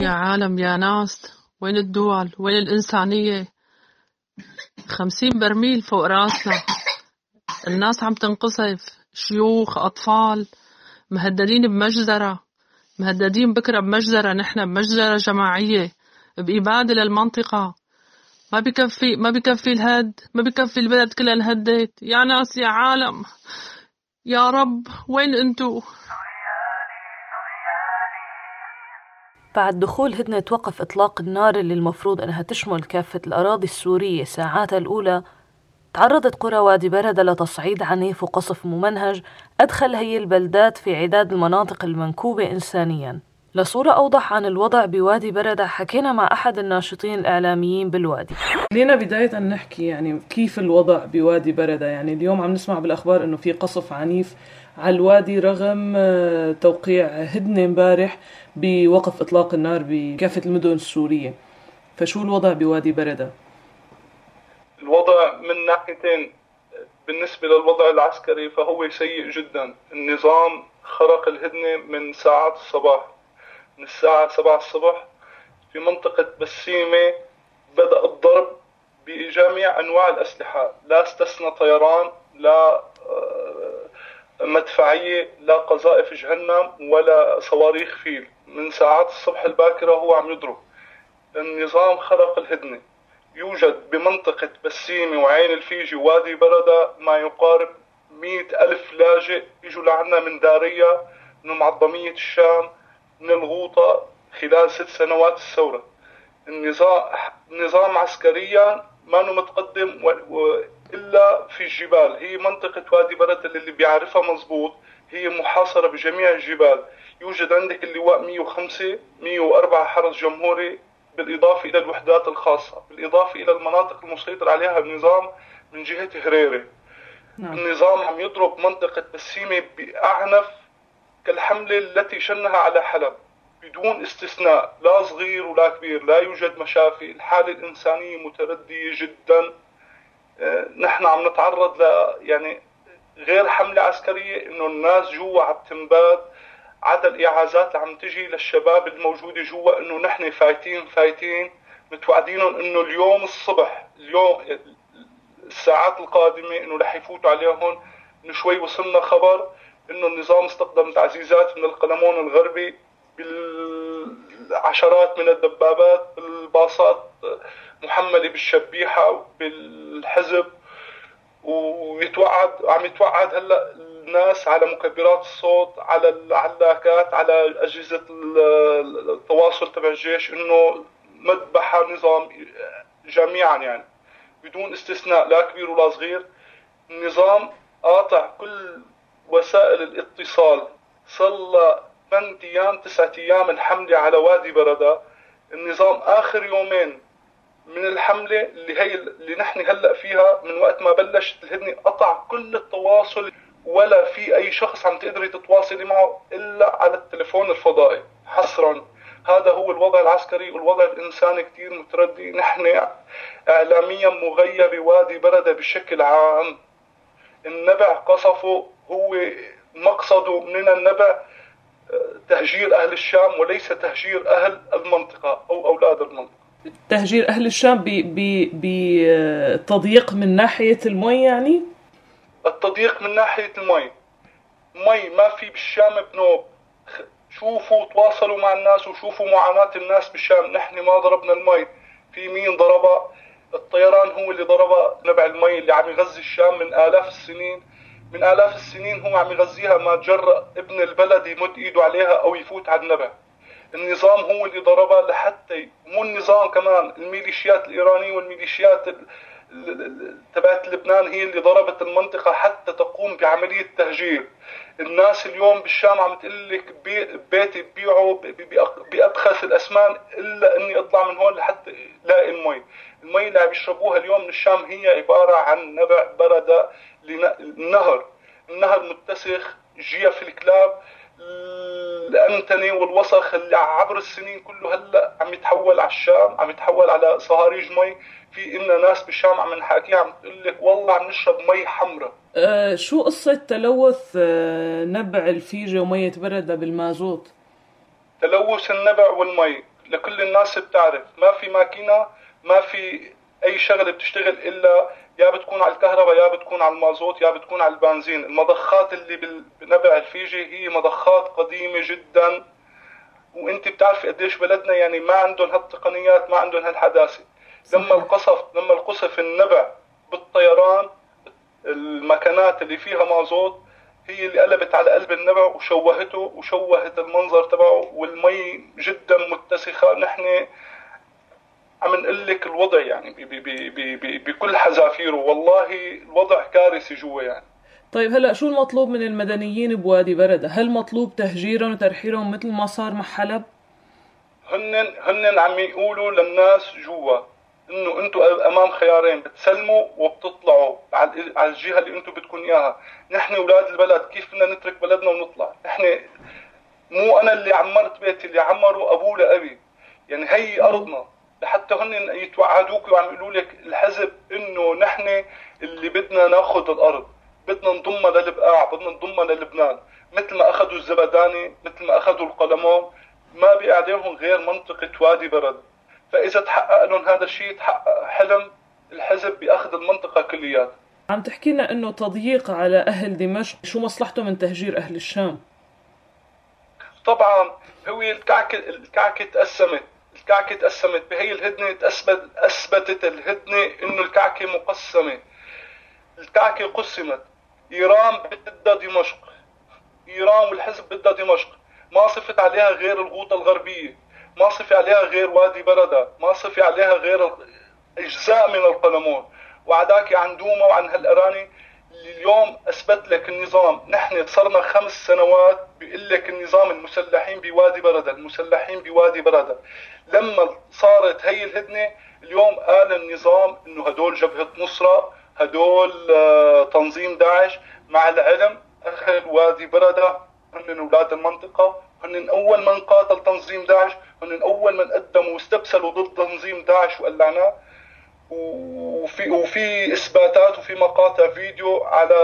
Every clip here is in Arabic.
يا عالم يا ناس وين الدول؟ وين الإنسانية؟ خمسين برميل فوق راسنا. الناس عم تنقصف شيوخ أطفال مهددين بمجزرة. مهددين بكرة بمجزرة نحن بمجزرة جماعية بإبادة للمنطقة. ما بكفي ما بكفي الهد ما بكفي البلد كلها انهدت. يا ناس يا عالم يا رب وين انتو؟ بعد دخول هدنة وقف إطلاق النار اللي المفروض أنها تشمل كافة الأراضي السورية ساعاتها الأولى تعرضت قرى وادي بردة لتصعيد عنيف وقصف ممنهج أدخل هي البلدات في عداد المناطق المنكوبة إنسانياً. لصورة أوضح عن الوضع بوادي بردة حكينا مع أحد الناشطين الإعلاميين بالوادي. خلينا بداية نحكي يعني كيف الوضع بوادي بردة يعني اليوم عم نسمع بالأخبار أنه في قصف عنيف على الوادي رغم آه، توقيع هدنة امبارح بوقف إطلاق النار بكافة المدن السورية. فشو الوضع بوادي بردة؟ الوضع من ناحيتين بالنسبة للوضع العسكري فهو سيء جدا. النظام خرق الهدنة من ساعات الصباح. من الساعة سبعة الصبح في منطقة بسيمة بدأ الضرب بجميع أنواع الأسلحة. لا استثنى طيران لا آه، مدفعية لا قذائف جهنم ولا صواريخ فيل. من ساعات الصبح الباكرة هو عم يضرب. النظام خرق الهدنة. يوجد بمنطقة بسيمة وعين الفيجي ووادي بردة ما يقارب مئة ألف لاجئ يجوا لعنا من دارية من معظمية الشام. من الغوطة خلال ست سنوات الثورة. النظام نظام عسكريا ما متقدم و... إلا في الجبال. هي منطقة وادي برد اللي بيعرفها مزبوط. هي محاصرة بجميع الجبال. يوجد عندك اللواء 105 104 حرس جمهوري بالإضافة إلى الوحدات الخاصة. بالإضافة إلى المناطق المسيطر عليها النظام من جهة هريرة. نعم. النظام عم يضرب منطقة بسيمة بأعنف كالحملة التي شنها على حلب بدون استثناء لا صغير ولا كبير لا يوجد مشافي. الحالة الإنسانية متردية جدا. آه، نحن عم نتعرض ل يعني غير حملة عسكرية إنه الناس جوا عم تنباد عدا الإعازات اللي عم تجي للشباب الموجودة جوا إنه نحن فايتين فايتين. متوعدينهم إنه اليوم الصبح اليوم الساعات القادمة إنه رح يفوتوا عليهم. إنه شوي وصلنا خبر. إنه النظام استخدم تعزيزات من القلمون الغربي بالعشرات من الدبابات بالباصات محملة بالشبيحة بالحزب ويتوعد عم يتوعد هلأ الناس على مكبرات الصوت على العلاكات على أجهزة التواصل تبع الجيش إنه مذبحه نظام جميعا يعني بدون استثناء لا كبير ولا صغير. النظام قاطع كل وسائل الاتصال. صلى 8 أيام 9 أيام الحمله على وادي برده النظام آخر يومين من الحمله اللي هي اللي نحن هلأ فيها من وقت ما بلشت الهدنه قطع كل التواصل ولا في أي شخص عم تقدري تتواصلي معه إلا على التليفون الفضائي. حصرا. هذا هو الوضع العسكري والوضع الإنساني كثير متردي. نحن اعلاميا مغيب وادي برده بشكل عام. النبع قصفه هو مقصده من النبع آه، تهجير أهل الشام وليس تهجير أهل المنطقة أو أولاد المنطقة. تهجير أهل الشام بتضييق من ناحية المي يعني؟ التضييق من ناحية المي. مي ما في بالشام بنوب شوفوا تواصلوا مع الناس وشوفوا معاناة الناس بالشام. نحن ما ضربنا المي. في مين ضربها؟ الطيران هو اللي ضربها. نبع المي اللي عم يغذي الشام من آلاف السنين. من آلاف السنين هو عم يغذيها ما جرأ ابن البلد يمد إيده عليها أو يفوت على النبع. النظام هو اللي ضربها لحتى مو النظام كمان الميليشيات الإيرانية والميليشيات تبعت لبنان هي اللي ضربت المنطقة حتى تقوم بعملية تهجير. الناس اليوم بالشام عم تقول لك بيتي ببيعه بأبخس الأسمان إلا إني أطلع من هون لحتى لاقي المي. المي اللي عم يشربوها اليوم من الشام هي عبارة عن نبع بردة النهر النهر. متسخ جيف الكلاب. الأنتنة والوسخ اللي عبر السنين كله هلأ عم يتحول على الشام عم يتحول على صهاريج مي. في إلنا ناس بالشام عم نحكيها عم تقول لك والله عم نشرب مي حمراء. أه شو قصة تلوث أه نبع الفيجة ومية بردة بالمازوت؟ تلوث النبع والمي. لكل الناس بتعرف ما في ماكينة ما في أي شغلة بتشتغل إلا يا بتكون على الكهرباء يا بتكون على المازوت يا بتكون على البنزين. المضخات اللي بنبع الفيجي هي مضخات قديمة جدا. وانت بتعرفي قديش بلدنا يعني ما عندهم هالتقنيات ما عندهم هالحداثة. لما القصف لما القصف النبع بالطيران المكانات اللي فيها مازوت هي اللي قلبت على قلب النبع وشوهته وشوهت المنظر تبعه. والمي جدا متسخة. نحن عم نقول لك الوضع يعني بـ بـ بـ بـ بكل حذافيره والله الوضع كارثي جوا يعني طيب هلا شو المطلوب من المدنيين بوادي بردة؟ هل مطلوب تهجيرهم وترحيلهم مثل ما صار مع حلب؟ هن هن عم يقولوا للناس جوا إنه أنتم أمام خيارين بتسلموا وبتطلعوا على الجهة اللي أنتم بدكم إياها، نحن أولاد البلد كيف بدنا نترك بلدنا ونطلع؟ نحن مو أنا اللي عمرت بيتي اللي عمروا أبوه لأبي، يعني هي أرضنا لحتى هن يتوعدوك وعم يقولوا لك الحزب إنه نحن اللي بدنا ناخذ الأرض. بدنا نضمها للبقاع بدنا نضمها للبنان. مثل ما أخذوا الزبداني مثل ما أخذوا القلمون ما بقى عليهم غير منطقة وادي برد. فإذا تحقق لهم هذا الشيء تحقق حلم الحزب بأخذ المنطقة كليات عم تحكي لنا إنه تضييق على أهل دمشق شو مصلحته من تهجير أهل الشام؟ طبعا هو الكعكه الكعكة تقسمت. الكعكة تقسمت. بهي الهدنة تثبت أثبتت الهدنة إنه الكعكة مقسمة. الكعكة قسمت. إيران بدها دمشق. إيران والحزب بدها دمشق. ما صفت عليها غير الغوطة الغربية. ما صفي عليها غير وادي بردة ما صفي عليها غير أجزاء من القلمون. وعداك عن دوما وعن هالأراني اليوم أثبت لك النظام. نحن صرنا خمس سنوات بيقول لك النظام المسلحين بوادي برده المسلحين بوادي برده لما صارت هي الهدنة اليوم قال النظام إنه هدول جبهة نصرة هدول آه، تنظيم داعش مع العلم. أهل وادي برده هن أولاد المنطقة. هن أول من قاتل تنظيم داعش. هن أول من قدموا واستبسلوا ضد تنظيم داعش وقلعناه. وفي وفي إثباتات وفي مقاطع فيديو على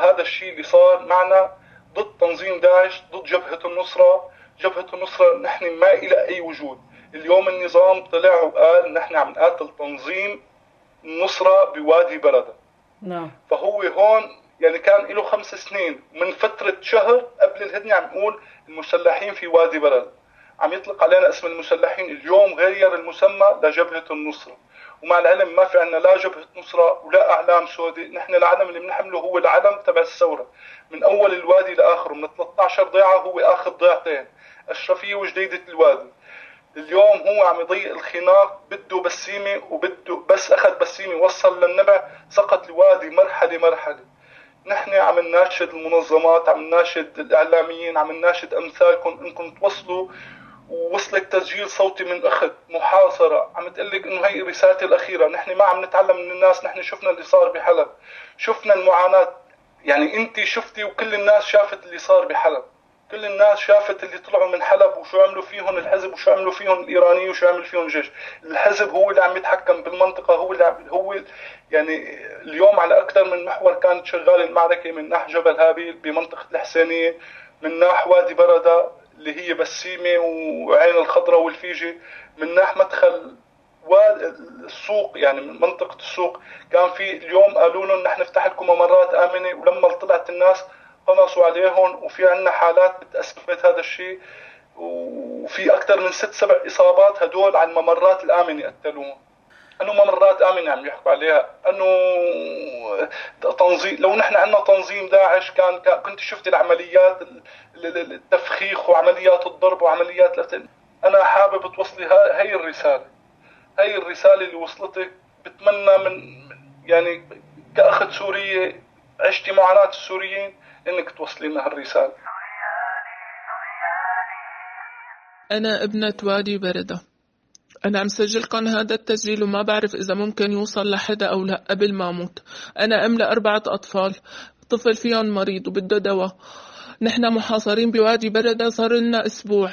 هذا الشيء اللي صار. معنا ضد تنظيم داعش ضد جبهة النصرة. جبهة النصرة نحن ما إلى أي وجود. اليوم النظام طلع وقال نحن عم نقاتل تنظيم النصره بوادي بلده. نعم. فهو هون يعني كان له خمس سنين. من فترة شهر قبل الهدنة عم يقول المسلحين في وادي بلد. عم يطلق علينا اسم المسلحين. اليوم غير المسمى لجبهة النصرة. ومع العلم ما في عندنا لا جبهة نصرة ولا أعلام سوداء. نحن العلم اللي بنحمله هو العلم تبع الثورة. من أول الوادي لآخره من 13 ضيعة هو آخذ ضيعتين. أشرفية وجديدة الوادي. اليوم هو عم يضيق الخناق بده بسيمة وبده بس أخذ بسيمة وصل للنبع سقط الوادي مرحلة مرحلة. نحن عم نناشد المنظمات عم نناشد الإعلاميين عم نناشد أمثالكم. إنكم توصلوا ووصلك تسجيل صوتي من اخت محاصرة. عم تقول لك إنه هي رسالتي الأخيرة. نحن ما عم نتعلم من الناس نحن شفنا اللي صار بحلب. شفنا المعاناة. يعني أنت شفتي وكل الناس شافت اللي صار بحلب. كل الناس شافت اللي طلعوا من حلب وشو عملوا فيهم الحزب وشو عملوا فيهم الإيراني وشو عمل فيهم الجيش. الحزب هو اللي عم يتحكم بالمنطقة هو اللي عم هو يعني اليوم على أكثر من محور كانت شغالة المعركة من ناحيه جبل هابيل بمنطقة الحسينية من ناحيه وادي برده اللي هي بسيمة وعين الخضراء والفيجي من ناح مدخل والسوق يعني من منطقة السوق كان في اليوم قالوا لهم نحن نفتح لكم ممرات آمنة ولما طلعت الناس قنصوا عليهم وفي عندنا حالات بتأثبت هذا الشيء. وفي أكثر من ست سبع إصابات هدول على الممرات الآمنة قتلوهم. أنه ممرات آمنة عم يحكوا عليها. أنه تنظيم لو نحن عندنا تنظيم داعش كان كنت شفت العمليات التفخيخ وعمليات الضرب وعمليات القتل أنا حابب توصلي هاي الرسالة. هاي الرسالة اللي وصلتك. بتمنى من يعني كأخت سورية عشتي معاناه السوريين إنك توصلي لنا هالرسالة. أنا ابنة وادي بردة. أنا عم سجلكم هذا التسجيل وما بعرف إذا ممكن يوصل لحدا أو لا قبل ما أموت. أنا أم لأربعة أطفال طفل فيهم مريض وبده دواء. نحن محاصرين بوادي بردة صار لنا أسبوع.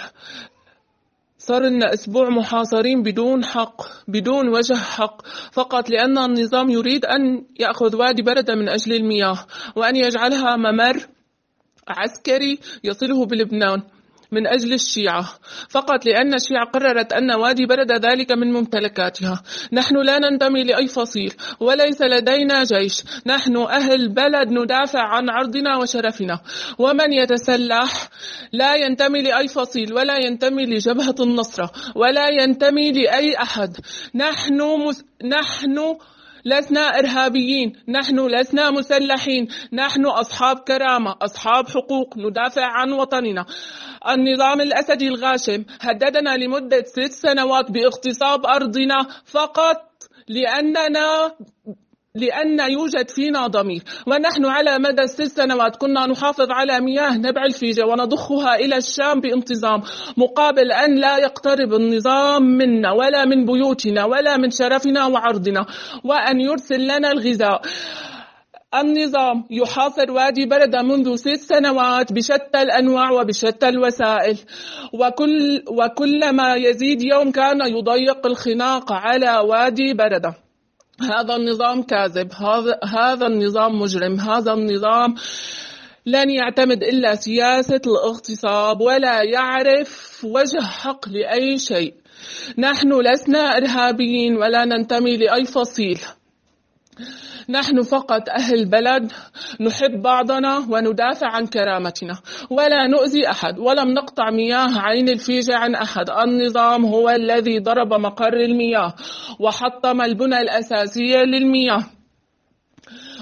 صار لنا أسبوع محاصرين بدون حق بدون وجه حق. فقط لأن النظام يريد أن يأخذ وادي بردة من أجل المياه وأن يجعلها ممر عسكري يصله بلبنان. من أجل الشيعة. فقط لأن الشيعة قررت أن وادي برد ذلك من ممتلكاتها. نحن لا ننتمي لأي فصيل وليس لدينا جيش. نحن أهل بلد ندافع عن عرضنا وشرفنا. ومن يتسلح لا ينتمي لأي فصيل ولا ينتمي لجبهة النصرة ولا ينتمي لأي أحد. نحن مس... نحن لسنا إرهابيين نحن لسنا مسلحين نحن أصحاب كرامة أصحاب حقوق ندافع عن وطننا. النظام الأسدي الغاشم هددنا لمدة ست سنوات باغتصاب أرضنا فقط لأننا لأن يوجد فينا ضمير. ونحن على مدى الست سنوات كنا نحافظ على مياه نبع الفيجة ونضخها إلى الشام بانتظام مقابل أن لا يقترب النظام منا ولا من بيوتنا ولا من شرفنا وعرضنا وأن يرسل لنا الغذاء. النظام يحاصر وادي بردة منذ ست سنوات بشتى الأنواع وبشتى الوسائل. وكل وكلما يزيد يوم كان يضيق الخناق على وادي بردة هذا النظام كاذب هذا هذا النظام مجرم هذا النظام لن يعتمد إلا سياسة الاغتصاب ولا يعرف وجه حق لأي شيء. نحن لسنا إرهابيين ولا ننتمي لأي فصيل. نحن فقط أهل بلد نحب بعضنا وندافع عن كرامتنا. ولا نؤذي أحد ولم نقطع مياه عين الفيجة عن أحد. النظام هو الذي ضرب مقر المياه وحطم البنى الأساسية للمياه.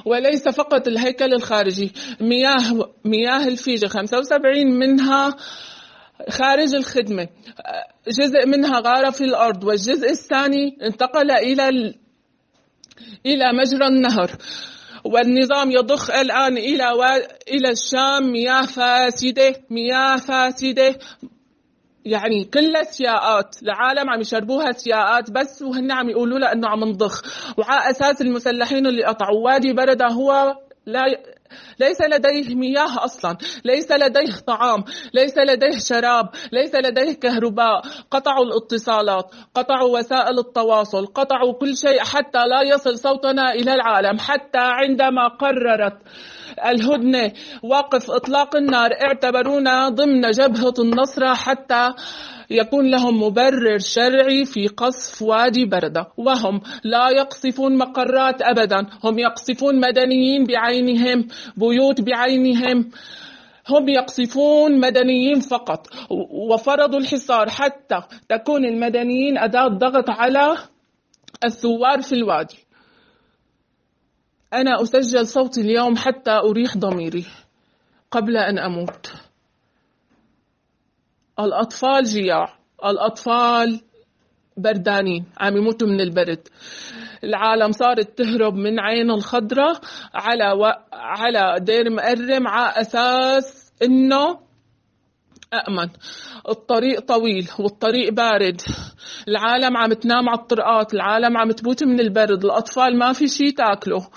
وليس فقط الهيكل الخارجي مياه مياه الفيجة 75 منها خارج الخدمة. جزء منها غار في الأرض والجزء الثاني انتقل إلى إلى مجرى النهر. والنظام يضخ الآن إلى و... إلى الشام مياه فاسدة مياه فاسدة. يعني كل سياقات العالم عم يشربوها سياقات بس وهن عم يقولوا لها انه عم نضخ. وعلى أساس المسلحين اللي قطعوا وادي بردة هو لا ليس لديه مياه أصلا ليس لديه طعام ليس لديه شراب ليس لديه كهرباء. قطعوا الاتصالات قطعوا وسائل التواصل قطعوا كل شيء حتى لا يصل صوتنا إلى العالم حتى عندما قررت الهدنة. وقف إطلاق النار. اعتبرونا ضمن جبهة النصرة حتى يكون لهم مبرر شرعي في قصف وادي بردة. وهم لا يقصفون مقرات أبدا. هم يقصفون مدنيين بعينهم بيوت بعينهم. هم يقصفون مدنيين فقط. وفرضوا الحصار حتى تكون المدنيين أداة ضغط على الثوار في الوادي. أنا أسجل صوتي اليوم حتى أريح ضميري قبل أن أموت. الأطفال جياع. الأطفال بردانين. عم يموتوا من البرد. العالم صارت تهرب من عين الخضرة على و... على دير مقرم على أساس إنه أأمن. الطريق طويل والطريق بارد. العالم عم تنام على الطرقات. العالم عم تموت من البرد. الأطفال ما في شي تاكله.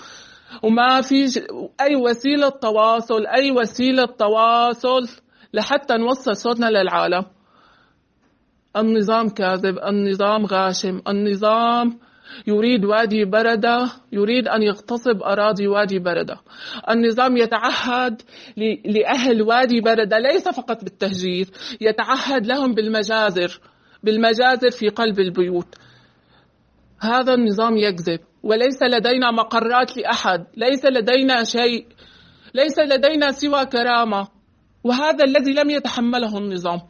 وما في أي وسيلة تواصل أي وسيلة تواصل لحتى نوصل صوتنا للعالم. النظام كاذب النظام غاشم النظام يريد وادي بردة يريد أن يغتصب أراضي وادي بردة. النظام يتعهد لأهل وادي بردة ليس فقط بالتهجير يتعهد لهم بالمجازر بالمجازر في قلب البيوت. هذا النظام يكذب. وليس لدينا مقرات لأحد ليس لدينا شيء ليس لدينا سوى كرامة. وهذا الذي لم يتحمله النظام.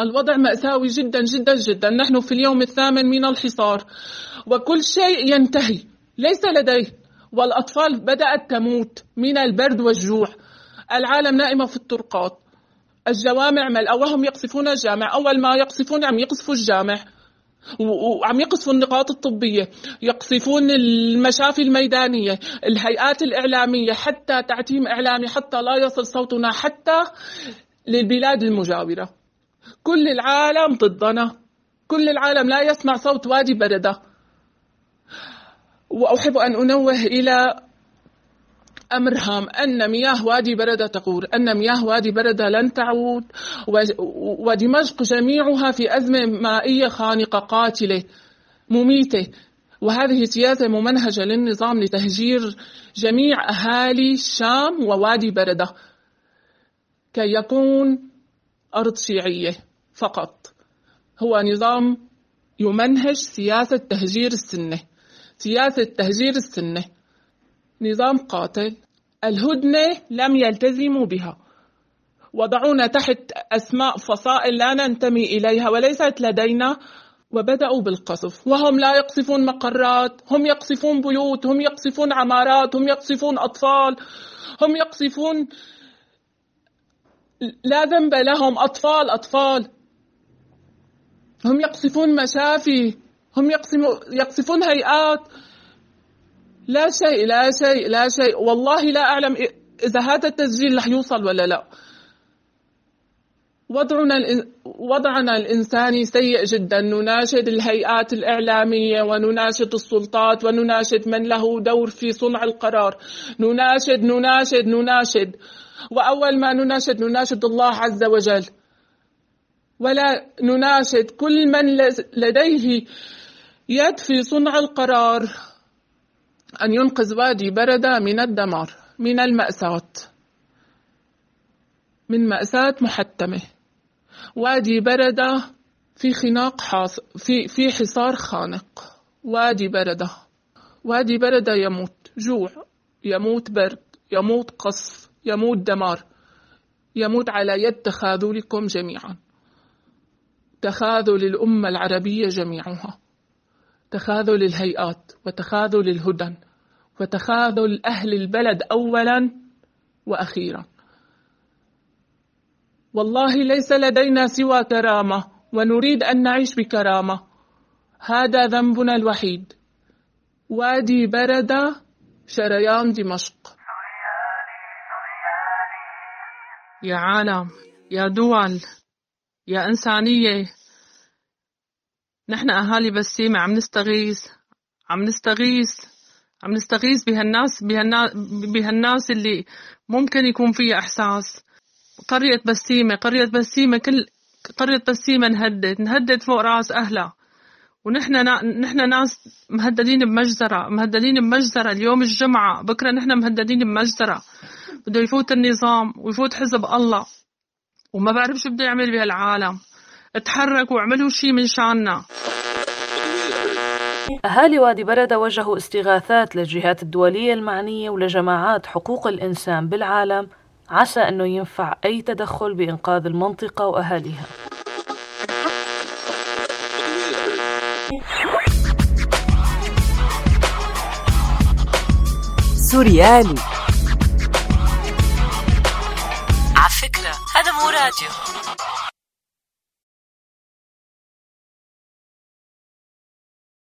الوضع مأساوي جدا جدا جدا. نحن في اليوم الثامن من الحصار. وكل شيء ينتهي. ليس لديه. والأطفال بدأت تموت من البرد والجوع. العالم نائمة في الطرقات. الجوامع ملأ وهم يقصفون الجامع. أول ما يقصفون عم يقصفوا الجامع. وعم يقصفوا النقاط الطبية يقصفون المشافي الميدانية الهيئات الإعلامية حتى تعتيم إعلامي حتى لا يصل صوتنا حتى للبلاد المجاورة. كل العالم ضدنا. كل العالم لا يسمع صوت وادي بردة. وأحب أن أنوه إلى أمر هام أن مياه وادي بردة تقول أن مياه وادي بردة لن تعود ودمشق جميعها في أزمة مائية خانقة قاتلة مميتة. وهذه سياسة ممنهجة للنظام لتهجير جميع أهالي الشام ووادي بردة كي يكون أرض شيعية فقط. هو نظام يمنهج سياسة تهجير السنة. سياسة تهجير السنة. نظام قاتل. الهدنة لم يلتزموا بها. وضعونا تحت أسماء فصائل لا ننتمي إليها وليست لدينا وبدأوا بالقصف. وهم لا يقصفون مقرات هم يقصفون بيوت هم يقصفون عمارات هم يقصفون أطفال هم يقصفون لا ذنب لهم. أطفال أطفال. هم يقصفون مشافي هم يقصفون هيئات. لا شيء لا شيء لا شيء. والله لا أعلم إذا هذا التسجيل رح يوصل ولا لا. وضعنا وضعنا الإنساني سيء جدا. نناشد الهيئات الإعلامية ونناشد السلطات ونناشد من له دور في صنع القرار. نناشد نناشد نناشد. وأول ما نناشد نناشد الله عز وجل. ولا نناشد كل من لديه يد في صنع القرار. أن ينقذ وادي بردة من الدمار من المأساة. من مأساة محتمة. وادي بردة في خناق حاص في في حصار خانق. وادي بردة وادي بردة يموت. جوع. يموت برد. يموت قصف. يموت دمار. يموت على يد تخاذلكم جميعا. تخاذل الأمة العربية جميعها. تخاذل الهيئات وتخاذل الهدن. وتخاذل أهل البلد أولا وأخيرا. والله ليس لدينا سوى كرامة ونريد أن نعيش بكرامة. هذا ذنبنا الوحيد. وادي بردة شريان دمشق. يا عالم يا دول يا إنسانية. نحن أهالي بسيمة عم نستغيث عم نستغيث. عم نستغيث بهالناس بهالناس اللي ممكن يكون فيها إحساس. قرية بسيمة قرية بسيمة كل قرية بسيمة نهدد نهدد فوق رأس أهلها. ونحن نا... نحن ناس مهددين بمجزرة مهددين بمجزرة. اليوم الجمعة بكرة نحن مهددين بمجزرة. بده يفوت النظام ويفوت حزب الله. وما بعرف شو بده يعمل بهالعالم. اتحركوا واعملوا شي من شاننا. أهالي وادي بردة وجهوا استغاثات للجهات الدولية المعنية ولجماعات حقوق الإنسان بالعالم عسى أنه ينفع أي تدخل بإنقاذ المنطقة وأهاليها. سوريالي. على فكرة هذا مو راديو.